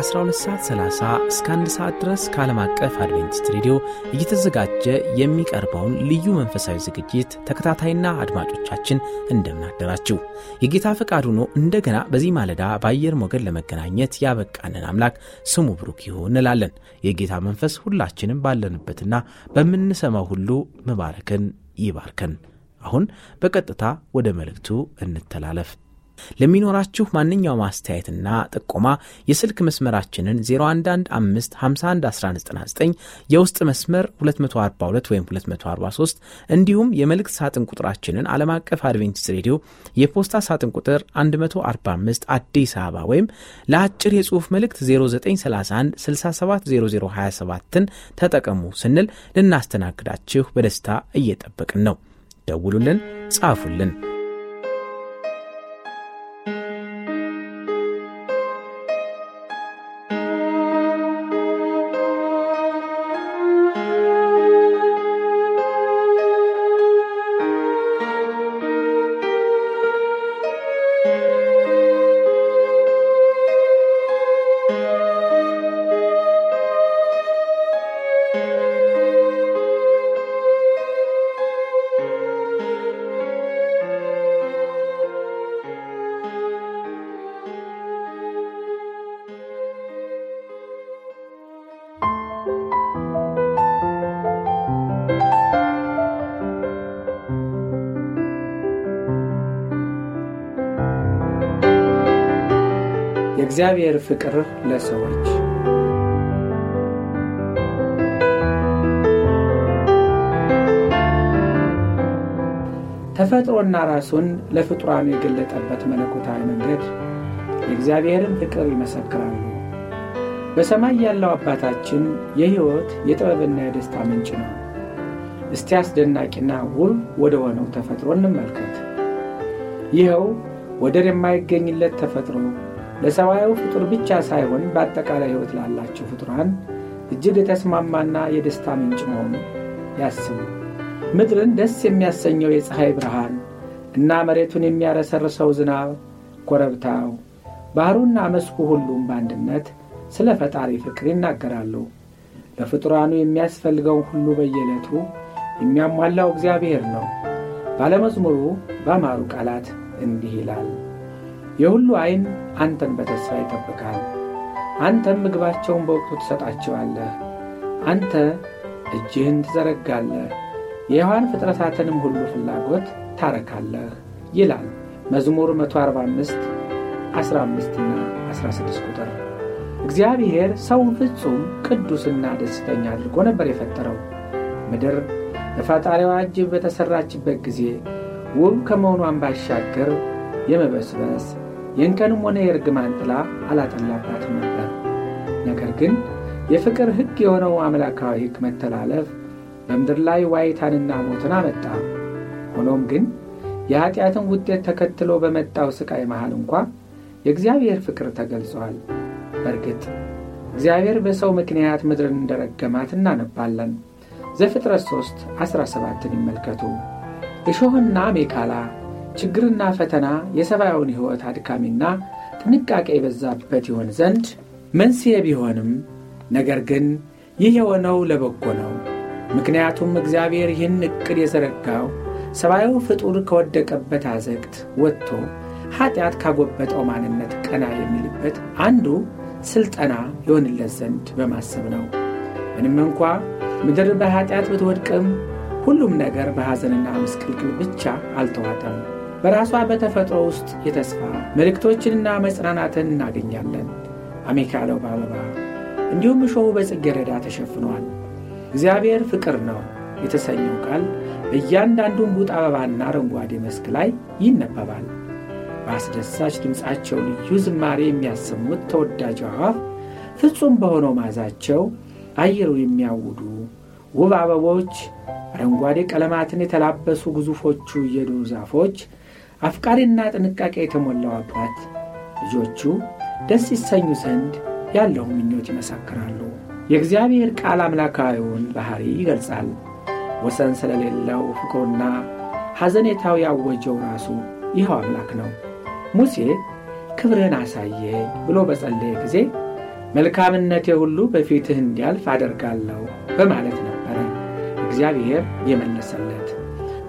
ከ12 ሰዓት 30 እስከ 1 ሰዓት ድረስ ከዓለም አቀፍ አድቬንቲስት ሬዲዮ እየተዘጋጀ የሚቀርበውን ልዩ መንፈሳዊ ዝግጅት ተከታታይና አድማጮቻችን እንደምናደራችው የጌታ ፈቃድ ሆኖ እንደገና በዚህ ማለዳ በአየር ሞገድ ለመገናኘት ያበቃንን አምላክ ስሙ ብሩክ ይሁን እንላለን። የጌታ መንፈስ ሁላችንም ባለንበትና በምንሰማው ሁሉ መባረክን ይባርከን። አሁን በቀጥታ ወደ መልእክቱ እንተላለፍ። ለሚኖራችሁ ማንኛውም አስተያየትና ጥቆማ የስልክ መስመራችንን 0115511199 የውስጥ መስመር 242 ወይም 243 እንዲሁም የመልእክት ሳጥን ቁጥራችንን ዓለም አቀፍ አድቬንቲስት ሬዲዮ የፖስታ ሳጥን ቁጥር 145 አዲስ አበባ ወይም ለአጭር የጽሑፍ መልእክት 0931 670027ን ተጠቀሙ ስንል ልናስተናግዳችሁ በደስታ እየጠበቅን ነው። ደውሉልን፣ ጻፉልን። የእግዚአብሔር ፍቅር ለሰዎች ተፈጥሮና ራሱን ለፍጡራኑ የገለጠበት መለኮታዊ መንገድ የእግዚአብሔርን ፍቅር ይመሰክራሉ። በሰማይ ያለው አባታችን የሕይወት የጥበብና የደስታ ምንጭ ነው። እስቲ አስደናቂና ውብ ወደ ሆነው ተፈጥሮ እንመልከት። ይኸው ወደር የማይገኝለት ተፈጥሮ ለሰብአዊ ፍጡር ብቻ ሳይሆን በአጠቃላይ ሕይወት ላላቸው ፍጡራን እጅግ የተስማማና የደስታ ምንጭ መሆኑ ያስቡ። ምድርን ደስ የሚያሰኘው የፀሐይ ብርሃን እና መሬቱን የሚያረሰርሰው ዝናብ፣ ኮረብታው፣ ባሕሩና መስኩ ሁሉም በአንድነት ስለ ፈጣሪ ፍቅር ይናገራሉ። ለፍጡራኑ የሚያስፈልገውን ሁሉ በየዕለቱ የሚያሟላው እግዚአብሔር ነው። ባለመዝሙሩ በአማሩ ቃላት እንዲህ ይላል የሁሉ ዐይን አንተን በተስፋ ይጠብቃል። አንተም ምግባቸውን በወቅቱ ትሰጣቸዋለህ። አንተ እጅህን ትዘረጋለህ፣ የሕያዋን ፍጥረታትንም ሁሉ ፍላጎት ታረካለህ ይላል መዝሙር 145 15ና 16 ቁጥር። እግዚአብሔር ሰውን ፍጹም ቅዱስና ደስተኛ አድርጎ ነበር የፈጠረው። ምድር በፈጣሪዋ እጅ በተሠራችበት ጊዜ ውብ ከመሆኗን ባሻገር የመበስበስ የእንከንም ሆነ የእርግማን ጥላ አላጠላባትም ነበር። ነገር ግን የፍቅር ሕግ የሆነው አምላካዊ ሕግ መተላለፍ በምድር ላይ ዋይታንና ሞትን አመጣ። ሆኖም ግን የኀጢአትን ውጤት ተከትሎ በመጣው ሥቃይ መሃል እንኳ የእግዚአብሔር ፍቅር ተገልጿል። በእርግጥ እግዚአብሔር በሰው ምክንያት ምድርን እንደረገማት እናነባለን። ዘፍጥረት 3 17ን ይመልከቱ። እሾህና ሜካላ ችግርና ፈተና የሰብአዊውን ሕይወት አድካሚና ጥንቃቄ የበዛበት ይሆን ዘንድ መንስኤ ቢሆንም ነገር ግን ይህ የሆነው ለበጎ ነው። ምክንያቱም እግዚአብሔር ይህን ዕቅድ የዘረጋው ሰብአዊ ፍጡር ከወደቀበት አዘቅት ወጥቶ ኀጢአት ካጎበጠው ማንነት ቀና የሚልበት አንዱ ሥልጠና ይሆንለት ዘንድ በማሰብ ነው። ምንም እንኳ ምድር በኀጢአት ብትወድቅም ሁሉም ነገር በሐዘንና ምስቅልቅል ብቻ አልተዋጠም። በራሷ በተፈጥሮ ውስጥ የተስፋ ምልክቶችንና መጽናናትን እናገኛለን። አሜካለው በአበባ እንዲሁም እሾሁ በጽጌረዳ ተሸፍኗል። እግዚአብሔር ፍቅር ነው የተሰኘው ቃል በእያንዳንዱን ቡጥ አበባና አረንጓዴ መስክ ላይ ይነበባል። በአስደሳች ድምፃቸው ልዩ ዝማሬ የሚያሰሙት ተወዳጅ አዕዋፍ ፍጹም በሆነው ማዛቸው አየሩ የሚያውዱ ውብ አበቦች፣ አረንጓዴ ቀለማትን የተላበሱ ግዙፎቹ የዱር ዛፎች፣ አፍቃሪና ጥንቃቄ የተሞላው አባት ልጆቹ ደስ ይሰኙ ዘንድ ያለው ምኞት ይመሰክራሉ። የእግዚአብሔር ቃል አምላካዊውን ባሕሪ ይገልጻል። ወሰን ስለሌለው ፍቅሩና ሐዘኔታው ያወጀው ራሱ ይኸው አምላክ ነው። ሙሴ ክብርህን አሳየ ብሎ በጸለየ ጊዜ መልካምነቴ ሁሉ በፊትህ እንዲያልፍ አደርጋለሁ በማለት ነበረ እግዚአብሔር የመለሰለት።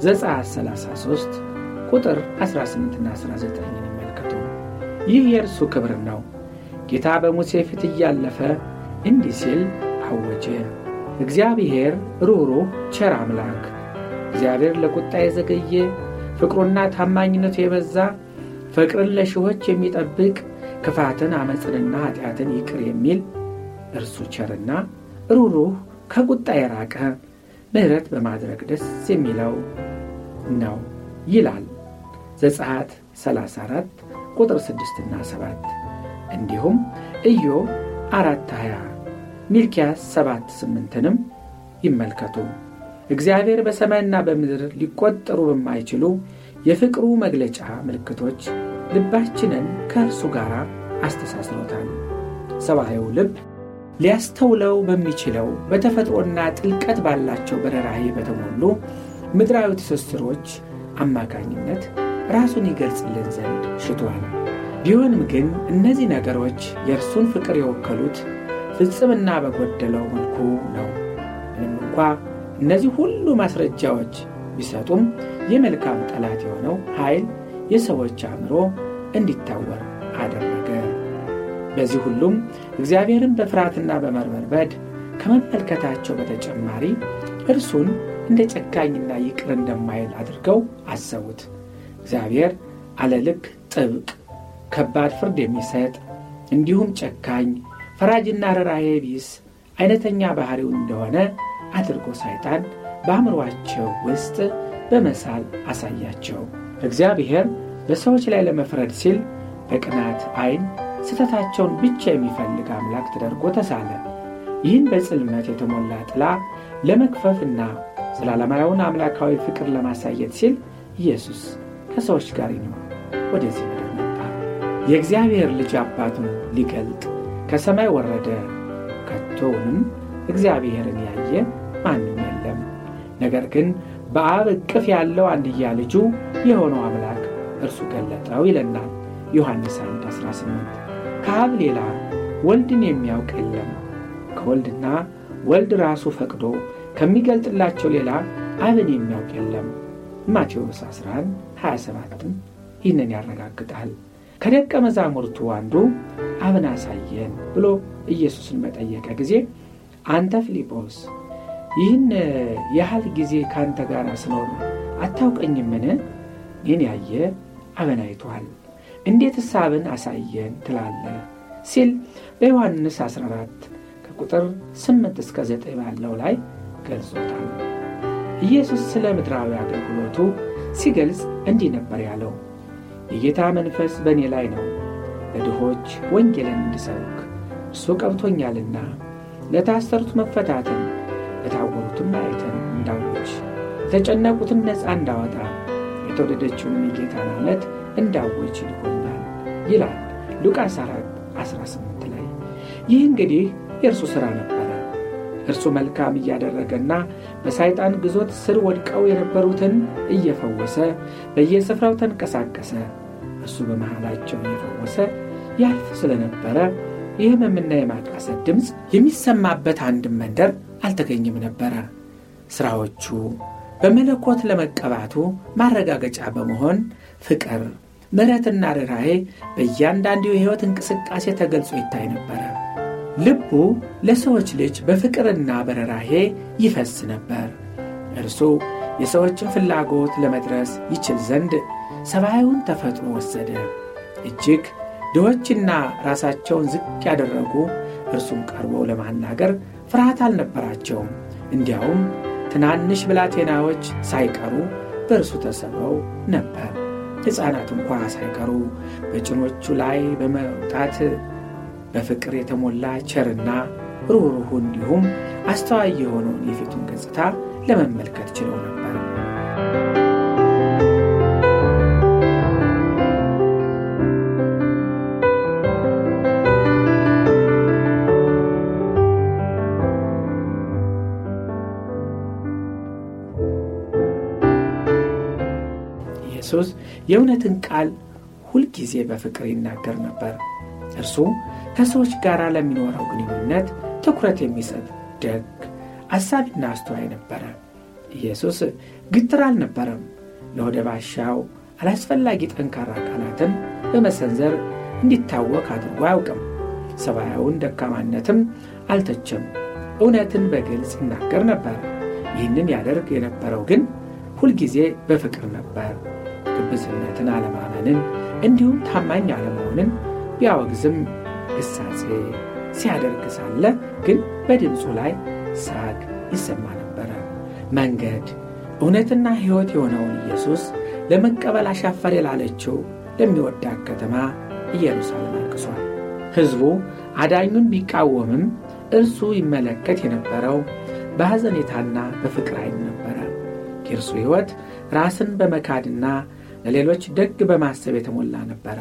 ዘጸአት 33 ቁጥር 18ና 19 ይመልከቱ። ይህ የእርሱ ክብር ነው። ጌታ በሙሴ ፊት እያለፈ እንዲህ ሲል አወጀ። እግዚአብሔር ሩኅሩህ ቸር አምላክ፣ እግዚአብሔር ለቁጣ የዘገየ ፍቅሩና ታማኝነቱ የበዛ ፍቅርን ለሺዎች የሚጠብቅ ክፋትን አመፅንና ኀጢአትን ይቅር የሚል እርሱ ቸርና ሩኅሩህ ከቁጣ የራቀ ምሕረት በማድረግ ደስ የሚለው ነው ይላል ዘጸአት 34 ቁጥር 6ና 7 እንዲሁም ኢዮብ አራት 20 ሚልኪያስ 7 8ንም ይመልከቱ። እግዚአብሔር በሰማይና በምድር ሊቆጠሩ በማይችሉ የፍቅሩ መግለጫ ምልክቶች ልባችንን ከእርሱ ጋር አስተሳስሮታል። ሰብአዊው ልብ ሊያስተውለው በሚችለው በተፈጥሮና ጥልቀት ባላቸው በረራሄ በተሞሉ ምድራዊ ትስስሮች አማካኝነት ራሱን ይገልጽልን ዘንድ ሽቷል። ቢሆንም ግን እነዚህ ነገሮች የእርሱን ፍቅር የወከሉት ፍጽምና በጎደለው መልኩ ነው። ምንም እንኳ እነዚህ ሁሉ ማስረጃዎች ቢሰጡም የመልካም ጠላት የሆነው ኃይል የሰዎች አእምሮ እንዲታወር አደረገ። በዚህ ሁሉም እግዚአብሔርን በፍርሃትና በመርበርበድ ከመመልከታቸው በተጨማሪ እርሱን እንደ ጨካኝና ይቅር እንደማይል አድርገው አሰቡት። እግዚአብሔር አለልክ ጥብቅ፣ ከባድ ፍርድ የሚሰጥ እንዲሁም ጨካኝ፣ ፈራጅና ርኅራኄ ቢስ አይነተኛ ባሕሪው እንደሆነ አድርጎ ሰይጣን በአእምሮአቸው ውስጥ በመሳል አሳያቸው። እግዚአብሔር በሰዎች ላይ ለመፍረድ ሲል በቅናት ዐይን ስህተታቸውን ብቻ የሚፈልግ አምላክ ተደርጎ ተሳለ። ይህን በጽልመት የተሞላ ጥላ ለመክፈፍና ዘላለማዊውን አምላካዊ ፍቅር ለማሳየት ሲል ኢየሱስ ከሰዎች ጋር ይኖር ወደዚህ ምድር መጣ። የእግዚአብሔር ልጅ አባቱን ሊገልጥ ከሰማይ ወረደ። ከቶውንም እግዚአብሔርን ያየ ማንም የለም። ነገር ግን በአብ እቅፍ ያለው አንድያ ልጁ የሆነው አምላክ እርሱ ገለጠው ይለናል ዮሐንስ 1 18 ከአብ ሌላ ወልድን የሚያውቅ የለም። ከወልድና ወልድ ራሱ ፈቅዶ ከሚገልጥላቸው ሌላ አብን የሚያውቅ የለም። ማቴዎስ 11 27ም ይህንን ያረጋግጣል። ከደቀ መዛሙርቱ አንዱ አብን አሳየን ብሎ ኢየሱስን በጠየቀ ጊዜ አንተ ፊልጶስ ይህን ያህል ጊዜ ከአንተ ጋር ስኖር አታውቀኝምን? ይህን ያየ አብን አይቷል። እንዴትስ አብን አሳየን ትላለህ? ሲል በዮሐንስ 14 ከቁጥር 8 እስከ 9 ባለው ላይ ገልጾታል። ኢየሱስ ስለ ምድራዊ አገልግሎቱ ሲገልጽ እንዲህ ነበር ያለው፣ የጌታ መንፈስ በእኔ ላይ ነው፣ ለድሆች ወንጌልን እንድሰብክ እርሱ ቀብቶኛልና፣ ለታሰሩት መፈታትን፣ ለታወሩትም ማየትን እንዳውጅ፣ የተጨነቁትን ነፃ እንዳወጣ፣ የተወደደችውንም የጌታን ዓመት እንዳውጅ ልኮኛል ይላል ሉቃስ 4 18 ላይ። ይህ እንግዲህ የእርሱ ሥራ ነበረ። እርሱ መልካም እያደረገና በሳይጣን ግዞት ስር ወድቀው የነበሩትን እየፈወሰ በየስፍራው ተንቀሳቀሰ። እርሱ በመሃላቸው እየፈወሰ ያልፍ ስለነበረ የሕመምና የማቃሰት ድምፅ የሚሰማበት አንድም መንደር አልተገኘም ነበረ። ሥራዎቹ በመለኮት ለመቀባቱ ማረጋገጫ በመሆን ፍቅር፣ ምሕረትና ርኅራኄ በእያንዳንዱ የሕይወት እንቅስቃሴ ተገልጾ ይታይ ነበረ። ልቡ ለሰዎች ልጅ በፍቅርና በርኅራኄ ይፈስ ነበር። እርሱ የሰዎችን ፍላጎት ለመድረስ ይችል ዘንድ ሰብአዊውን ተፈጥሮ ወሰደ። እጅግ ድሆችና ራሳቸውን ዝቅ ያደረጉ እርሱም ቀርበው ለማናገር ፍርሃት አልነበራቸውም። እንዲያውም ትናንሽ ብላቴናዎች ሳይቀሩ በእርሱ ተሰብረው ነበር። ሕፃናት እንኳ ሳይቀሩ በጭኖቹ ላይ በመውጣት በፍቅር የተሞላ ቸርና ሩህሩህ እንዲሁም አስተዋይ የሆነውን የፊቱን ገጽታ ለመመልከት ችለው ነበር። ኢየሱስ የእውነትን ቃል ሁልጊዜ በፍቅር ይናገር ነበር። እርሱ ከሰዎች ጋር ለሚኖረው ግንኙነት ትኩረት የሚሰጥ ደግ፣ አሳቢና አስተዋይ ነበረ። ኢየሱስ ግትር አልነበረም። ለወደ ባሻው አላስፈላጊ ጠንካራ ቃላትን በመሰንዘር እንዲታወቅ አድርጎ አያውቅም። ሰብአዊውን ደካማነትም አልተቸም። እውነትን በግልጽ ይናገር ነበር። ይህንን ያደርግ የነበረው ግን ሁልጊዜ በፍቅር ነበር። ግብዝነትን፣ አለማመንን እንዲሁም ታማኝ አለመሆንን ቢያወግዝም ግሳጼ ሲያደርግ ሳለ ግን በድምፁ ላይ ሳቅ ይሰማ ነበረ። መንገድ እውነትና ሕይወት የሆነውን ኢየሱስ ለመቀበል አሻፈር ላለችው ለሚወዳት ከተማ ኢየሩሳሌም አልቅሷል። ሕዝቡ አዳኙን ቢቃወምም እርሱ ይመለከት የነበረው በሐዘኔታና በፍቅር ዓይን ነበረ። የእርሱ ሕይወት ራስን በመካድና ለሌሎች ደግ በማሰብ የተሞላ ነበረ።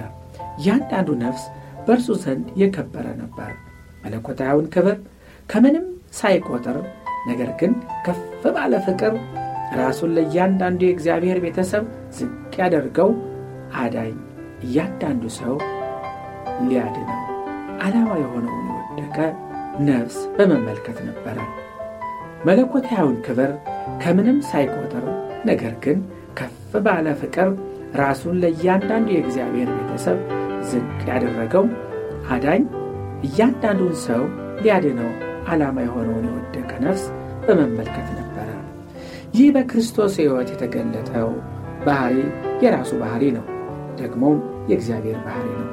እያንዳንዱ ነፍስ በእርሱ ዘንድ የከበረ ነበር። መለኮታዊውን ክብር ከምንም ሳይቆጥር ነገር ግን ከፍ ባለ ፍቅር ራሱን ለእያንዳንዱ የእግዚአብሔር ቤተሰብ ዝቅ ያደርገው አዳኝ እያንዳንዱ ሰው ሊያድነው ዓላማ የሆነውን የወደቀ ነፍስ በመመልከት ነበረ። መለኮታዊውን ክብር ከምንም ሳይቆጥር ነገር ግን ከፍ ባለ ፍቅር ራሱን ለእያንዳንዱ የእግዚአብሔር ቤተሰብ ዝቅ ያደረገው አዳኝ እያንዳንዱን ሰው ሊያድነው ዓላማ የሆነውን የወደቀ ነፍስ በመመልከት ነበረ። ይህ በክርስቶስ ሕይወት የተገለጠው ባህሪ የራሱ ባህሪ ነው፣ ደግሞም የእግዚአብሔር ባህሪ ነው።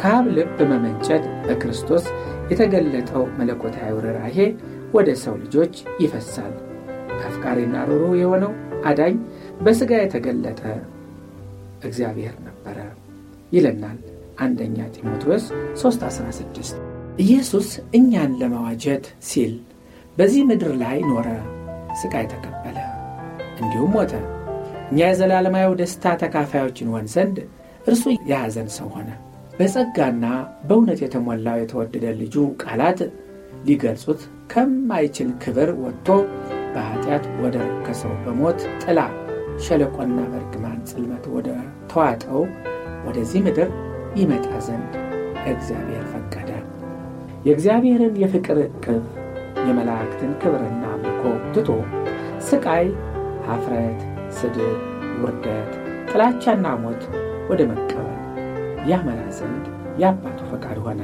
ከአብ ልብ በመመንጨት በክርስቶስ የተገለጠው መለኮታዊ ርኅራኄ ወደ ሰው ልጆች ይፈሳል። አፍቃሪና ሩሩ የሆነው አዳኝ በሥጋ የተገለጠ እግዚአብሔር ነበረ ይለናል አንደኛ ጢሞቴዎስ 3:16 ኢየሱስ እኛን ለመዋጀት ሲል በዚህ ምድር ላይ ኖረ፣ ሥቃይ ተቀበለ፣ እንዲሁም ሞተ። እኛ የዘላለማዊ ደስታ ተካፋዮች እንሆን ዘንድ እርሱ የሐዘን ሰው ሆነ። በጸጋና በእውነት የተሞላው የተወደደ ልጁ ቃላት ሊገልጹት ከማይችል ክብር ወጥቶ በኀጢአት ወደ ረከሰው በሞት ጥላ ሸለቆና በርግማን ጽልመት ወደ ተዋጠው ወደዚህ ምድር ይመጣ ዘንድ እግዚአብሔር ፈቀደ። የእግዚአብሔርን የፍቅር ዕቅፍ የመላእክትን ክብርና አምልኮ ትቶ ስቃይ፣ ኀፍረት፣ ስድብ፣ ውርደት፣ ጥላቻና ሞት ወደ መቀበል ያመራ ዘንድ የአባቱ ፈቃድ ሆነ።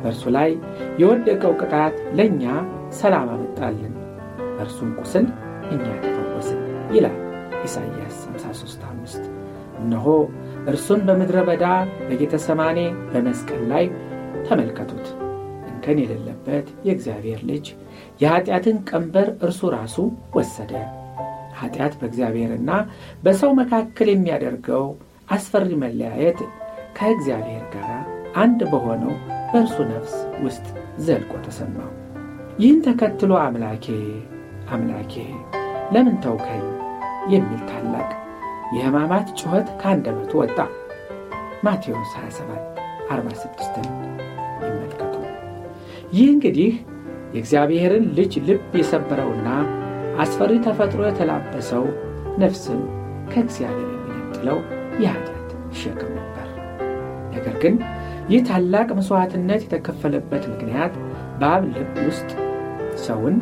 በእርሱ ላይ የወደቀው ቅጣት ለእኛ ሰላም አመጣልን፣ በእርሱም ቁስል እኛ ተፈወስን ይላል ኢሳይያስ 53፥5 እነሆ እርሱን በምድረ በዳ በጌተሰማኔ በመስቀል ላይ ተመልከቱት። እንከን የሌለበት የእግዚአብሔር ልጅ የኀጢአትን ቀንበር እርሱ ራሱ ወሰደ። ኀጢአት በእግዚአብሔርና በሰው መካከል የሚያደርገው አስፈሪ መለያየት ከእግዚአብሔር ጋር አንድ በሆነው በእርሱ ነፍስ ውስጥ ዘልቆ ተሰማው። ይህን ተከትሎ አምላኬ አምላኬ ለምን ተውከኝ የሚል ታላቅ የሕማማት ጩኸት ከአንደበቱ ወጣ። ማቴዎስ 27 46ን ይመልከቱ። ይህ እንግዲህ የእግዚአብሔርን ልጅ ልብ የሰበረውና አስፈሪ ተፈጥሮ የተላበሰው ነፍስን ከእግዚአብሔር የሚነጥለው የኃጢአት ሸክም ነበር። ነገር ግን ይህ ታላቅ መሥዋዕትነት የተከፈለበት ምክንያት በአብ ልብ ውስጥ ሰውን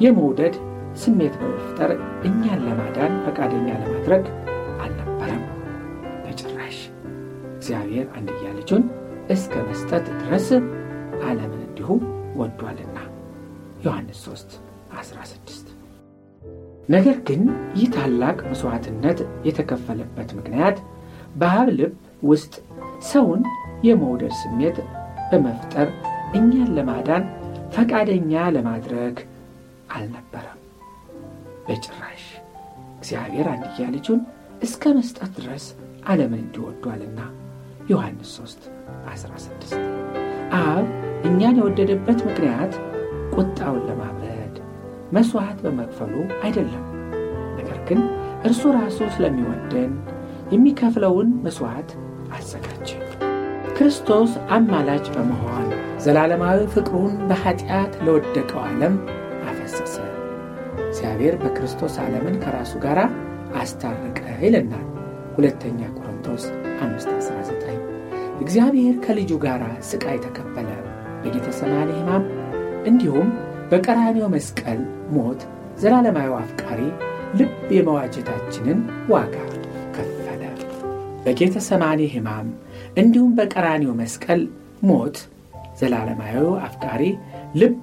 የመውደድ ስሜት በመፍጠር እኛን ለማዳን ፈቃደኛ ለማድረግ እግዚአብሔር አንድያ ልጁን እስከ መስጠት ድረስ ዓለምን እንዲሁ ወዷልና ዮሐንስ 3 16 ነገር ግን ይህ ታላቅ መሥዋዕትነት የተከፈለበት ምክንያት በአብ ልብ ውስጥ ሰውን የመውደድ ስሜት በመፍጠር እኛን ለማዳን ፈቃደኛ ለማድረግ አልነበረም። በጭራሽ እግዚአብሔር አንድያ ልጁን እስከ መስጠት ድረስ ዓለምን እንዲወዷልና ዮሐንስ 3 16 አብ እኛን የወደደበት ምክንያት ቁጣውን ለማብረድ መሥዋዕት በመክፈሉ አይደለም። ነገር ግን እርሱ ራሱ ስለሚወደን የሚከፍለውን መሥዋዕት አዘጋጀ። ክርስቶስ አማላጅ በመሆን ዘላለማዊ ፍቅሩን በኀጢአት ለወደቀው ዓለም አፈሰሰ። እግዚአብሔር በክርስቶስ ዓለምን ከራሱ ጋር አስታረቀ ይለናል ሁለተኛ ቆሮንቶስ 519 እግዚአብሔር ከልጁ ጋር ሥቃይ ተቀበለ በጌተሰማኒ ሕማም እንዲሁም በቀራንዮ መስቀል ሞት ዘላለማዊ አፍቃሪ ልብ የመዋጀታችንን ዋጋ ከፈለ። በጌተሰማኒ ሕማም እንዲሁም በቀራንዮ መስቀል ሞት ዘላለማዊ አፍቃሪ ልብ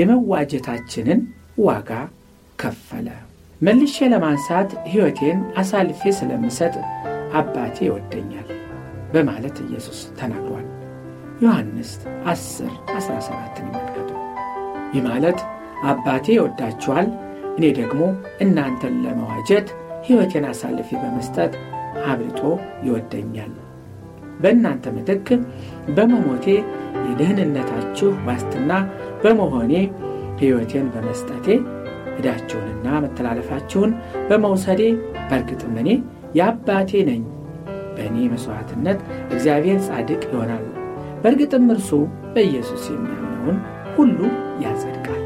የመዋጀታችንን ዋጋ ከፈለ። መልሼ ለማንሳት ሕይወቴን አሳልፌ ስለምሰጥ አባቴ ይወደኛል በማለት ኢየሱስ ተናግሯል። ዮሐንስ 10 17 ይመልከቱ። ይህ ማለት አባቴ ይወዳችኋል፣ እኔ ደግሞ እናንተን ለመዋጀት ሕይወቴን አሳልፌ በመስጠት አብልጦ ይወደኛል። በእናንተ ምትክ በመሞቴ የደህንነታችሁ ዋስትና በመሆኔ ሕይወቴን በመስጠቴ ዕዳችሁንና መተላለፋችሁን በመውሰዴ በእርግጥም እኔ የአባቴ ነኝ። በእኔ መሥዋዕትነት እግዚአብሔር ጻድቅ ይሆናል። በእርግጥም እርሱ በኢየሱስ የሚያምነውን ሁሉ ያጸድቃል።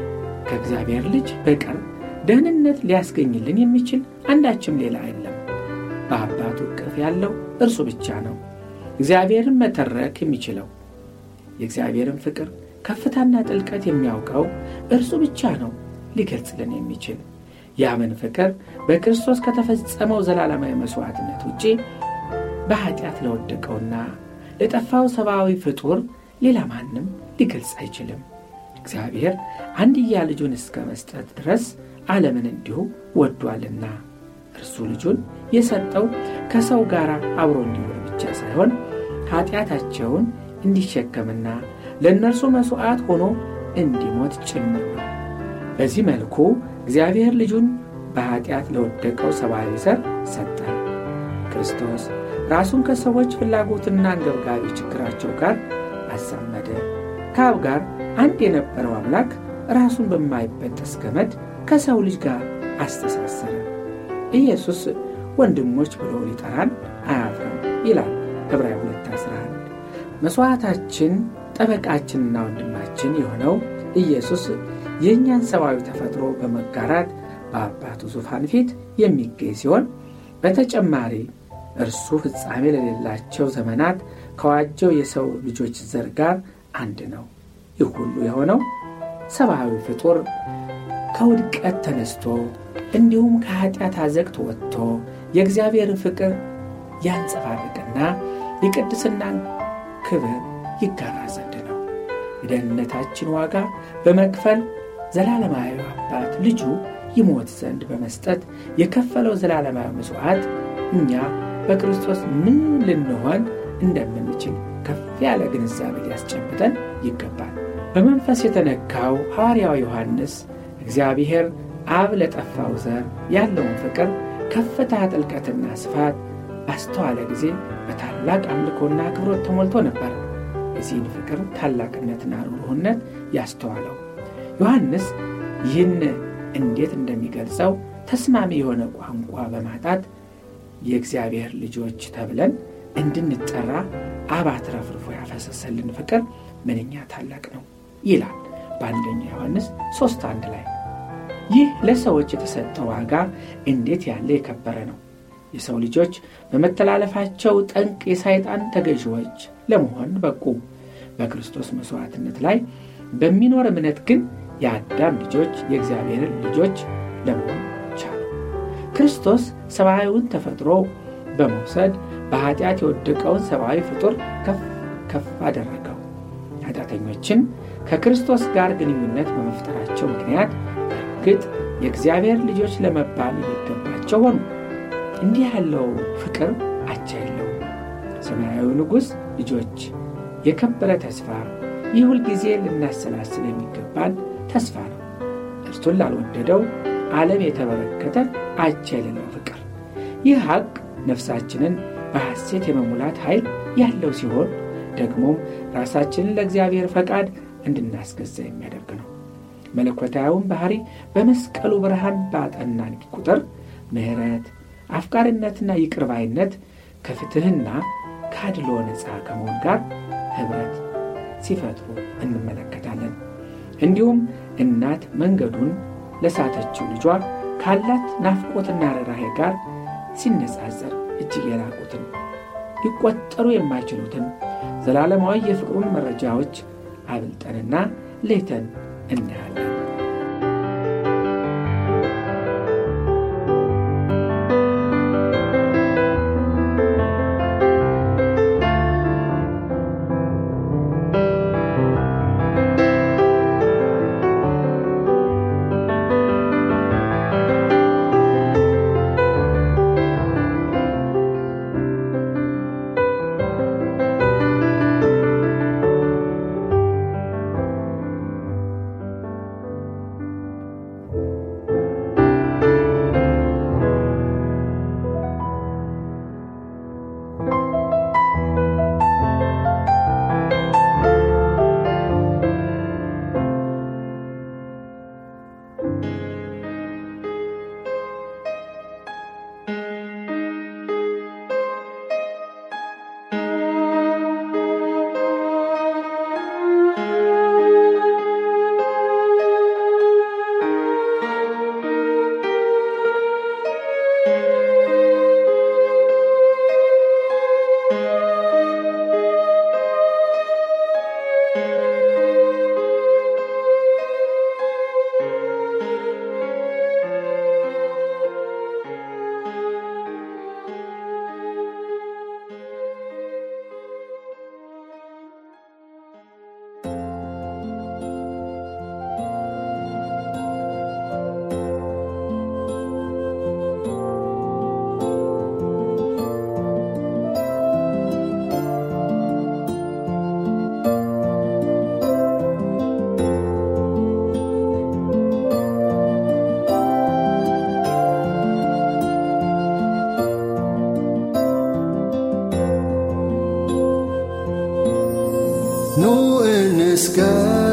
ከእግዚአብሔር ልጅ በቀር ደህንነት ሊያስገኝልን የሚችል አንዳችም ሌላ የለም። በአባቱ እቅፍ ያለው እርሱ ብቻ ነው። እግዚአብሔርን መተረክ የሚችለው የእግዚአብሔርን ፍቅር ከፍታና ጥልቀት የሚያውቀው እርሱ ብቻ ነው ሊገልጽልን የሚችል ያምን ፍቅር በክርስቶስ ከተፈጸመው ዘላለማዊ መሥዋዕትነት ውጪ በኀጢአት ለወደቀውና ለጠፋው ሰብአዊ ፍጡር ሌላ ማንም ሊገልጽ አይችልም። እግዚአብሔር አንድያ ልጁን እስከ መስጠት ድረስ ዓለምን እንዲሁ ወዷልና እርሱ ልጁን የሰጠው ከሰው ጋር አብሮ እንዲሆን ብቻ ሳይሆን ኀጢአታቸውን እንዲሸከምና ለእነርሱ መሥዋዕት ሆኖ እንዲሞት ጭምር ነው። በዚህ መልኩ እግዚአብሔር ልጁን በኀጢአት ለወደቀው ሰብአዊ ዘር ሰጠ። ክርስቶስ ራሱን ከሰዎች ፍላጎትና አንገብጋቢ ችግራቸው ጋር አዛመደ። ከአብ ጋር አንድ የነበረው አምላክ ራሱን በማይበጠስ ገመድ ከሰው ልጅ ጋር አስተሳሰረ። ኢየሱስ ወንድሞች ብሎ ሊጠራን አያፍርም ይላል ዕብራውያን 2፥11 መሥዋዕታችን ጠበቃችንና ወንድማችን የሆነው ኢየሱስ የእኛን ሰብአዊ ተፈጥሮ በመጋራት በአባቱ ዙፋን ፊት የሚገኝ ሲሆን በተጨማሪ እርሱ ፍጻሜ ለሌላቸው ዘመናት ከዋጀው የሰው ልጆች ዘር ጋር አንድ ነው። ይህ ሁሉ የሆነው ሰብአዊ ፍጡር ከውድቀት ተነስቶ እንዲሁም ከኀጢአት አዘግት ወጥቶ የእግዚአብሔርን ፍቅር ያንጸባርቅና የቅድስናን ክብር ይጋራ ዘንድ ነው። የደህንነታችን ዋጋ በመክፈል ዘላለማዊ አባት ልጁ ይሞት ዘንድ በመስጠት የከፈለው ዘላለማዊ መሥዋዕት እኛ በክርስቶስ ምን ልንሆን እንደምንችል ከፍ ያለ ግንዛቤ ሊያስጨብጠን ይገባል። በመንፈስ የተነካው ሐዋርያው ዮሐንስ እግዚአብሔር አብ ለጠፋው ዘር ያለውን ፍቅር ከፍታ፣ ጥልቀትና ስፋት ባስተዋለ ጊዜ በታላቅ አምልኮና አክብሮት ተሞልቶ ነበር። የዚህን ፍቅር ታላቅነትና ርኅሩህነት ያስተዋለው ዮሐንስ ይህን እንዴት እንደሚገልጸው ተስማሚ የሆነ ቋንቋ በማጣት የእግዚአብሔር ልጆች ተብለን እንድንጠራ አብ አትረፍርፎ ያፈሰሰልን ፍቅር ምንኛ ታላቅ ነው ይላል በአንደኛ ዮሐንስ ሦስት አንድ ላይ። ይህ ለሰዎች የተሰጠ ዋጋ እንዴት ያለ የከበረ ነው! የሰው ልጆች በመተላለፋቸው ጠንቅ የሳይጣን ተገዥዎች ለመሆን በቁ። በክርስቶስ መሥዋዕትነት ላይ በሚኖር እምነት ግን የአዳም ልጆች የእግዚአብሔርን ልጆች ለመሆን ክርስቶስ ሰብአዊውን ተፈጥሮ በመውሰድ በኃጢአት የወደቀውን ሰብአዊ ፍጡር ከፍ ከፍ አደረገው። ኃጢአተኞችን ከክርስቶስ ጋር ግንኙነት በመፍጠራቸው ምክንያት እርግጥ የእግዚአብሔር ልጆች ለመባል የሚገባቸው ሆኑ። እንዲህ ያለው ፍቅር አቻ የለውም። ሰማያዊ ንጉሥ ልጆች የከበረ ተስፋ ይህ ሁልጊዜ ልናሰላስል የሚገባን ተስፋ ነው። እርሱን ላልወደደው ዓለም የተበረከተ የሌለው ፍቅር። ይህ ሐቅ ነፍሳችንን በሐሴት የመሙላት ኃይል ያለው ሲሆን ደግሞም ራሳችንን ለእግዚአብሔር ፈቃድ እንድናስገዛ የሚያደርግ ነው። መለኮታዊውን ባሕሪ በመስቀሉ ብርሃን ባጠናን ቁጥር ምሕረት፣ አፍቃሪነትና ይቅርባይነት ከፍትሕና ከአድሎ ነፃ ከመሆን ጋር ኅብረት ሲፈጥሩ እንመለከታለን። እንዲሁም እናት መንገዱን ለሳተችው ልጇ ካላት ናፍቆትና ርኅራኄ ጋር ሲነጻጸር እጅግ የራቁትን ሊቆጠሩ የማይችሉትን ዘላለማዊ የፍቅሩን መረጃዎች አብልጠንና ሌተን እናያለን። sky.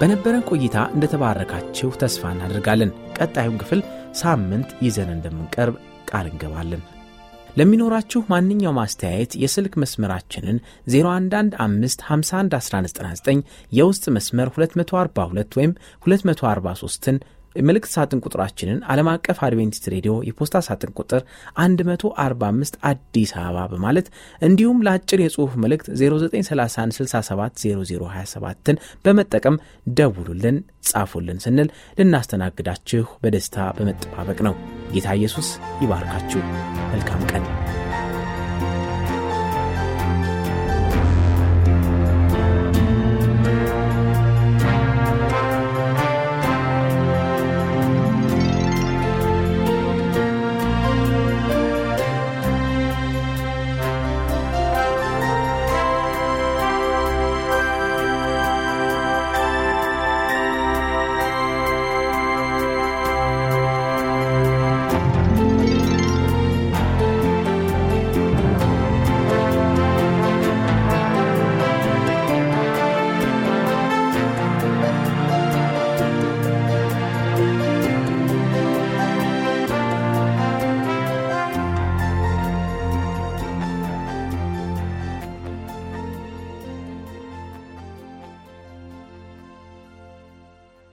በነበረን ቆይታ እንደተባረካችሁ ተስፋ እናደርጋለን። ቀጣዩን ክፍል ሳምንት ይዘን እንደምንቀርብ ቃል እንገባለን። ለሚኖራችሁ ማንኛውም አስተያየት የስልክ መስመራችንን 0115511199 የውስጥ መስመር 242 ወይም 243ን መልእክት ሳጥን ቁጥራችንን ዓለም አቀፍ አድቬንቲስት ሬዲዮ የፖስታ ሳጥን ቁጥር 145 አዲስ አበባ በማለት እንዲሁም ለአጭር የጽሑፍ መልእክት 0931670027ን በመጠቀም ደውሉልን፣ ጻፉልን ስንል ልናስተናግዳችሁ በደስታ በመጠባበቅ ነው። ጌታ ኢየሱስ ይባርካችሁ። መልካም ቀን